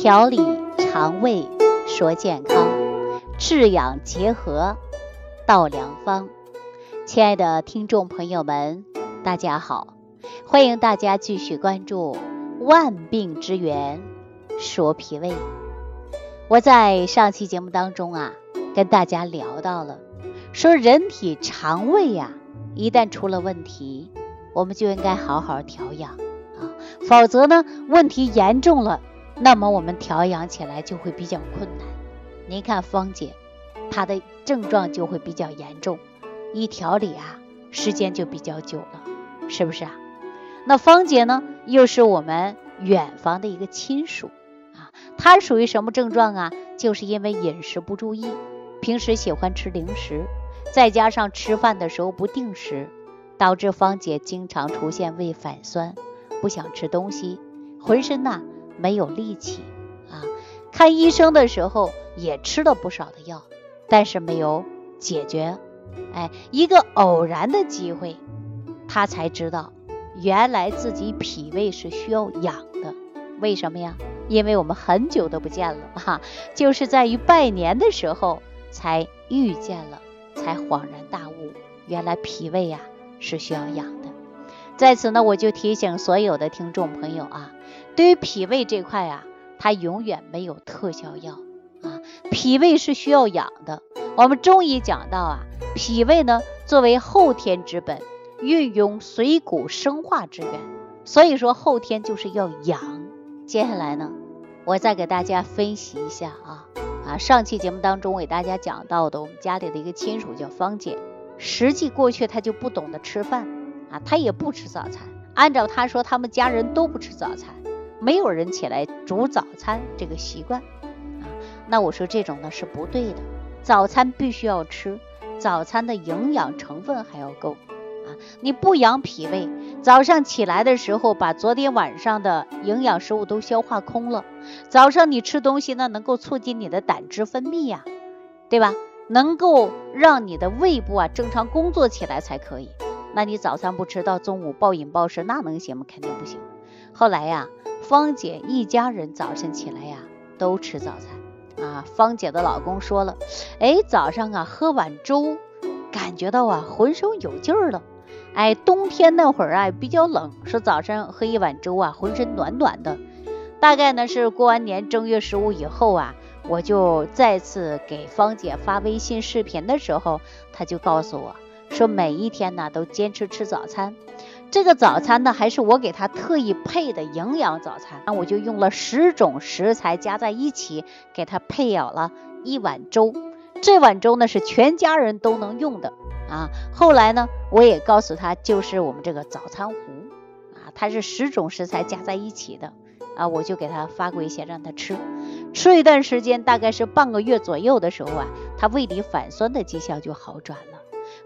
调理肠胃说健康，治养结合道良方。亲爱的听众朋友们，大家好，欢迎大家继续关注万病之源说脾胃。我在上期节目当中啊，跟大家聊到了，说人体肠胃呀，一旦出了问题，我们就应该好好调养啊，否则呢，问题严重了，那么我们调养起来就会比较困难。您看芳姐，她的症状就会比较严重，一调理啊，时间就比较久了，是不是啊？那芳姐呢，又是我们远房的一个亲属。啊，她属于什么症状啊？就是因为饮食不注意，平时喜欢吃零食，再加上吃饭的时候不定时，导致芳姐经常出现胃反酸，不想吃东西，浑身呐没有力气啊。看医生的时候也吃了不少的药，但是没有解决。哎，一个偶然的机会，他才知道原来自己脾胃是需要养的。为什么呀？因为我们很久都不见了哈，就是在于拜年的时候才遇见了，才恍然大悟，原来脾胃呀是需要养。在此呢，我就提醒所有的听众朋友啊，对于脾胃这块啊，它永远没有特效药啊，脾胃是需要养的。我们中医讲到啊，脾胃呢作为后天之本，运用水谷生化之源，所以说后天就是要养。接下来呢，我再给大家分析一下啊啊，上期节目当中给大家讲到的，我们家里的一个亲属叫芳姐，实际过去她就不懂得吃饭啊，他也不吃早餐。按照他说，他们家人都不吃早餐，没有人起来煮早餐这个习惯啊。那我说这种呢是不对的，早餐必须要吃，早餐的营养成分还要够。啊你不养脾胃，早上起来的时候把昨天晚上的营养食物都消化空了。早上你吃东西呢，能够促进你的胆汁分泌呀，对吧？能够让你的胃部啊正常工作起来才可以。那你早餐不吃到中午暴饮暴食，那能行吗？肯定不行。后来呀，芳姐一家人早晨起来呀都吃早餐啊。芳姐的老公说了，哎，早上啊喝碗粥，感觉到啊浑身有劲儿了。哎，冬天那会儿啊比较冷，说早上喝一碗粥啊，浑身暖暖的。大概呢是过完年正月十五以后啊，我就再次给芳姐发微信视频的时候，她就告诉我说，每一天呢都坚持吃早餐。这个早餐呢还是我给他特意配的营养早餐，那我就用了十种食材加在一起，给他配好了一碗粥。这碗粥呢是全家人都能用的。啊，后来呢，我也告诉他，就是我们这个早餐壶啊，它是十种食材加在一起的啊，我就给他发过一些让他吃，吃一段时间，大概是半个月左右的时候啊，他胃里反酸的迹象就好转了，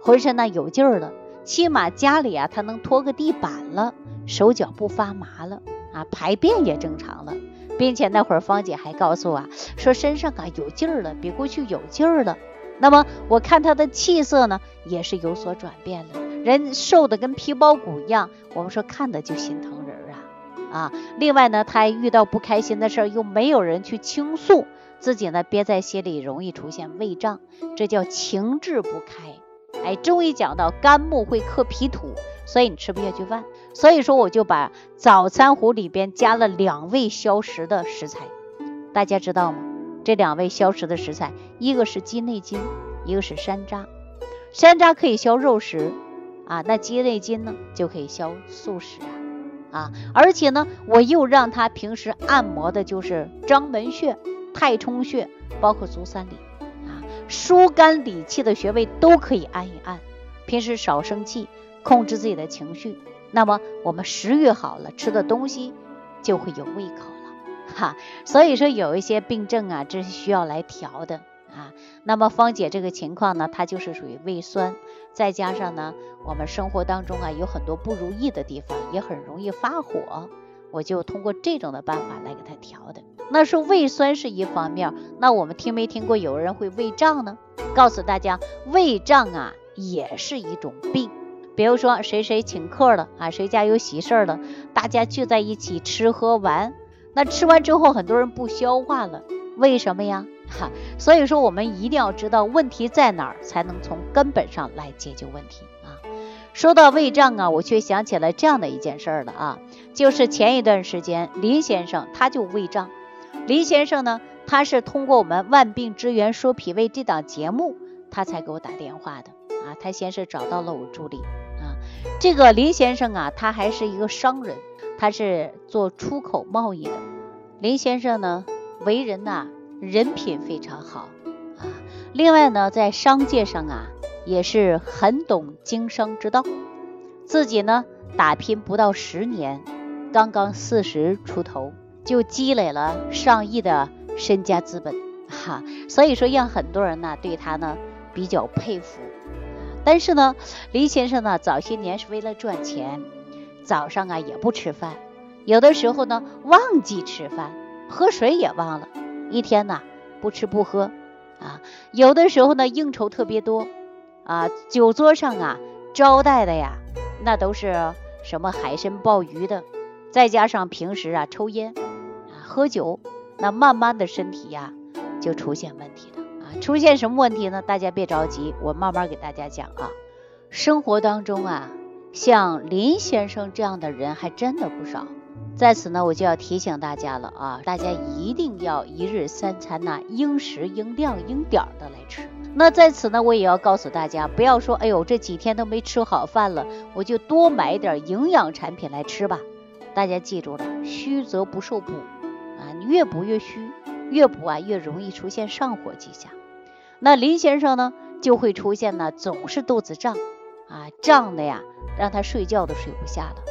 浑身呢有劲儿了，起码家里啊他能拖个地板了，手脚不发麻了啊，排便也正常了，并且那会儿芳姐还告诉我，说身上啊有劲儿了，比过去有劲儿了。那么我看他的气色呢，也是有所转变了，人瘦的跟皮包骨一样，我们说看的就心疼人啊啊！另外呢，他还遇到不开心的事儿，又没有人去倾诉，自己呢憋在心里，容易出现胃胀，这叫情志不开。哎，中医讲到肝木会克脾土，所以你吃不下去饭。所以说我就把早餐壶里边加了两味消食的食材，大家知道吗？这两味消食的食材，一个是鸡内金，一个是山楂。山楂可以消肉食啊，那鸡内金呢就可以消素食啊啊！而且呢，我又让他平时按摩的就是章门穴、太冲穴，包括足三里，疏肝理气的穴位都可以按一按。平时少生气，控制自己的情绪，那么我们食欲好了，吃的东西就会有胃口了。哈，所以说有一些病症啊，这是需要来调的啊。那么芳姐这个情况呢，她就是属于胃酸，再加上呢，我们生活当中啊有很多不如意的地方，也很容易发火，我就通过这种的办法来给她调的。那说胃酸是一方面，那我们听没听过有人会胃胀呢？告诉大家，胃胀啊也是一种病。比如说谁谁请客了啊，谁家有喜事了，大家聚在一起吃喝玩。那吃完之后很多人不消化了，为什么呀？哈，所以说我们一定要知道问题在哪儿，才能从根本上来解决问题啊。说到胃胀啊，我却想起了这样的一件事儿了啊，就是前一段时间林先生他就胃胀，林先生呢，他是通过我们《万病之源说脾胃》这档节目，他才给我打电话的啊。他先是找到了我助理啊，这个林先生啊，他还是一个商人，他是做出口贸易的。林先生呢，为人呐。人品非常好啊，另外呢，在商界上啊，也是很懂经商之道。自己呢，打拼不到十年，刚刚四十出头，就积累了上亿的身家资本，哈，所以说让很多人呢对他呢比较佩服。但是呢，林先生呢，早些年是为了赚钱，早上啊也不吃饭，有的时候呢忘记吃饭，喝水也忘了。一天呢，不吃不喝啊，有的时候呢应酬特别多啊，酒桌上啊招待的呀，那都是什么海参鲍鱼的，再加上平时啊抽烟喝酒，那慢慢的身体呀就出现问题了啊，出现什么问题呢？大家别着急，我慢慢给大家讲啊。生活当中啊，像林先生这样的人还真的不少。在此呢，我就要提醒大家了啊，大家一定要一日三餐呐，应时应量应点儿的来吃。那在此呢，我也要告诉大家，不要说，哎呦，这几天都没吃好饭了，我就多买点营养产品来吃吧。大家记住了，虚则不受补啊，你越补越虚，越补啊越容易出现上火迹象。那林先生呢，就会出现呢，总是肚子胀啊，胀的呀，让他睡觉都睡不下了。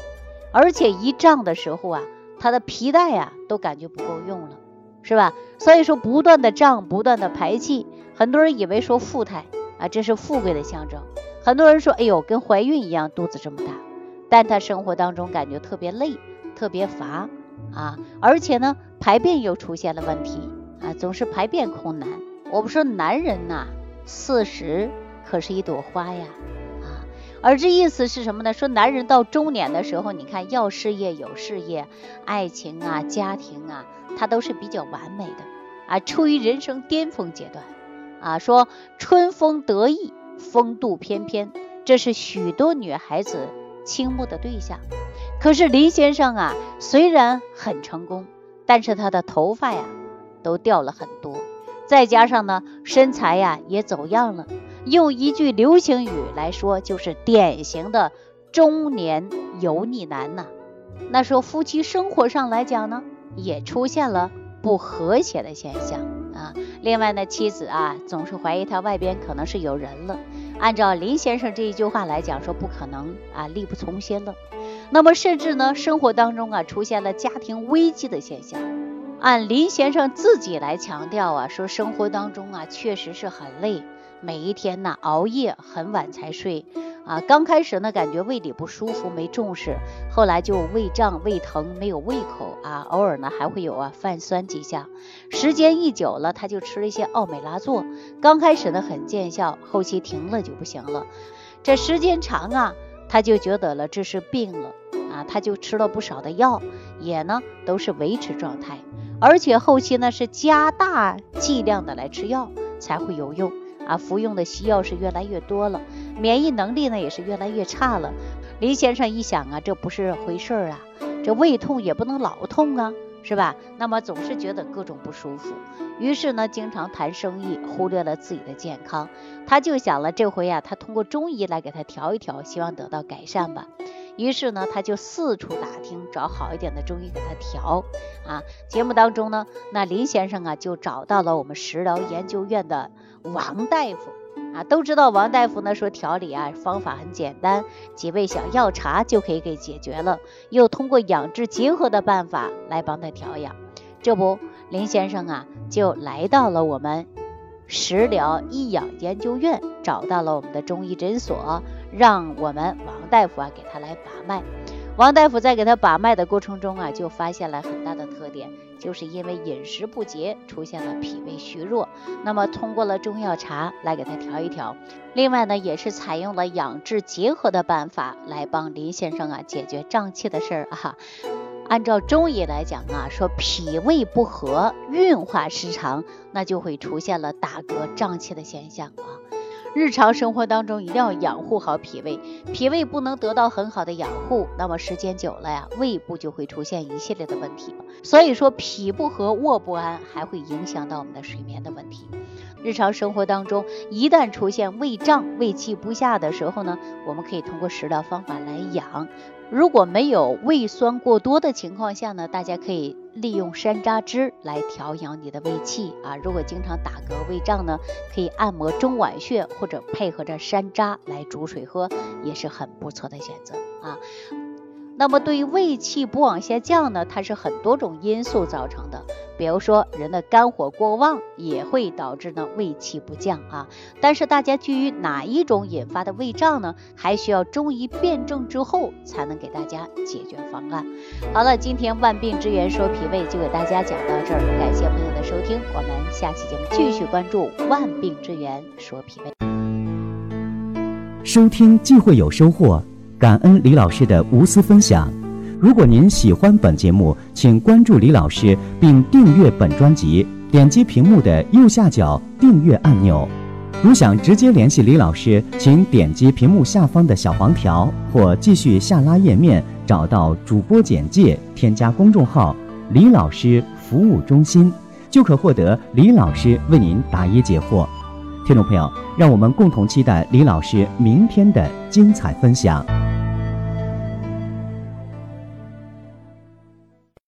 而且一胀的时候啊，他的皮带呀都感觉不够用了，是吧？所以说不断的胀，不断的排气，很多人以为说富态啊，这是富贵的象征。很多人说，哎呦，跟怀孕一样，肚子这么大。但他生活当中感觉特别累，特别乏啊，而且呢，排便又出现了问题啊，总是排便困难。我们说男人呐，四十可是一朵花呀啊。而这意思是什么呢？说男人到中年的时候，你看要事业有事业，爱情啊、家庭啊，他都是比较完美的啊，处于人生巅峰阶段啊。说春风得意，风度翩翩，这是许多女孩子倾慕的对象。可是林先生啊，虽然很成功，但是他的头发呀都掉了很多，再加上呢身材呀也走样了。用一句流行语来说，就是典型的中年油腻男呐。那说夫妻生活上来讲呢，也出现了不和谐的现象啊。另外呢，妻子啊总是怀疑他外边可能是有人了。按照林先生这一句话来讲，说不可能啊，力不从心了。那么甚至呢，生活当中啊出现了家庭危机的现象。按林先生自己来强调啊，说生活当中啊确实是很累。每一天呢，熬夜很晚才睡啊。刚开始呢，感觉胃里不舒服，没重视，后来就胃胀、胃疼，没有胃口啊。偶尔呢，还会有啊泛酸迹象。时间一久了，他就吃了一些奥美拉唑。刚开始呢很见效，后期停了就不行了。这时间长啊，他就觉得了这是病了啊，他就吃了不少的药，也呢都是维持状态，而且后期呢是加大剂量的来吃药才会有用。啊，服用的西药是越来越多了，免疫能力呢也是越来越差了。林先生一想啊，这不是回事儿啊，这胃痛也不能老痛啊，是吧？那么总是觉得各种不舒服，于是呢，经常谈生意，忽略了自己的健康。他就想了，这回啊，他通过中医来给他调一调，希望得到改善吧。于是呢，他就四处打听，找好一点的中医给他调。啊，节目当中呢，那林先生啊，就找到了我们食疗研究院的。王大夫啊，都知道王大夫呢说调理啊方法很简单，几味小药茶就可以给解决了，又通过养治结合的办法来帮他调养。这不，林先生啊就来到了我们食疗益养研究院，找到了我们的中医诊所，让我们王大夫啊给他来把脉。王大夫在给他把脉的过程中啊，就发现了很大的特点，就是因为饮食不节，出现了脾胃虚弱。那么通过了中药茶来给他调一调，另外呢，也是采用了养治结合的办法来帮林先生啊解决胀气的事儿啊。按照中医来讲啊，说脾胃不和、运化失常，那就会出现了打嗝、胀气的现象啊。日常生活当中一定要养护好脾胃，脾胃不能得到很好的养护，那么时间久了呀，胃部就会出现一系列的问题。所以说，脾不和、卧不安，还会影响到我们的睡眠的问题。日常生活当中，一旦出现胃胀、胃气不下的时候呢，我们可以通过食疗方法来养。如果没有胃酸过多的情况下呢，大家可以利用山楂汁来调养你的胃气啊。如果经常打嗝、胃胀呢，可以按摩中脘穴或者配合着山楂来煮水喝，也是很不错的选择啊。那么对于胃气不往下降呢，它是很多种因素造成的。比如说人的肝火过旺也会导致呢胃气不降啊。但是大家基于哪一种引发的胃胀呢？还需要中医辩证之后才能给大家解决方案。好了，今天万病之源说脾胃就给大家讲到这儿，感谢朋友的收听，我们下期节目继续关注万病之源说脾胃。收听既会有收获，感恩李老师的无私分享。如果您喜欢本节目，请关注李老师并订阅本专辑，点击屏幕的右下角订阅按钮。如想直接联系李老师，请点击屏幕下方的小黄条，或继续下拉页面找到主播简介，添加公众号“李老师服务中心”，就可获得李老师为您答疑解惑。听众朋友，让我们共同期待李老师明天的精彩分享。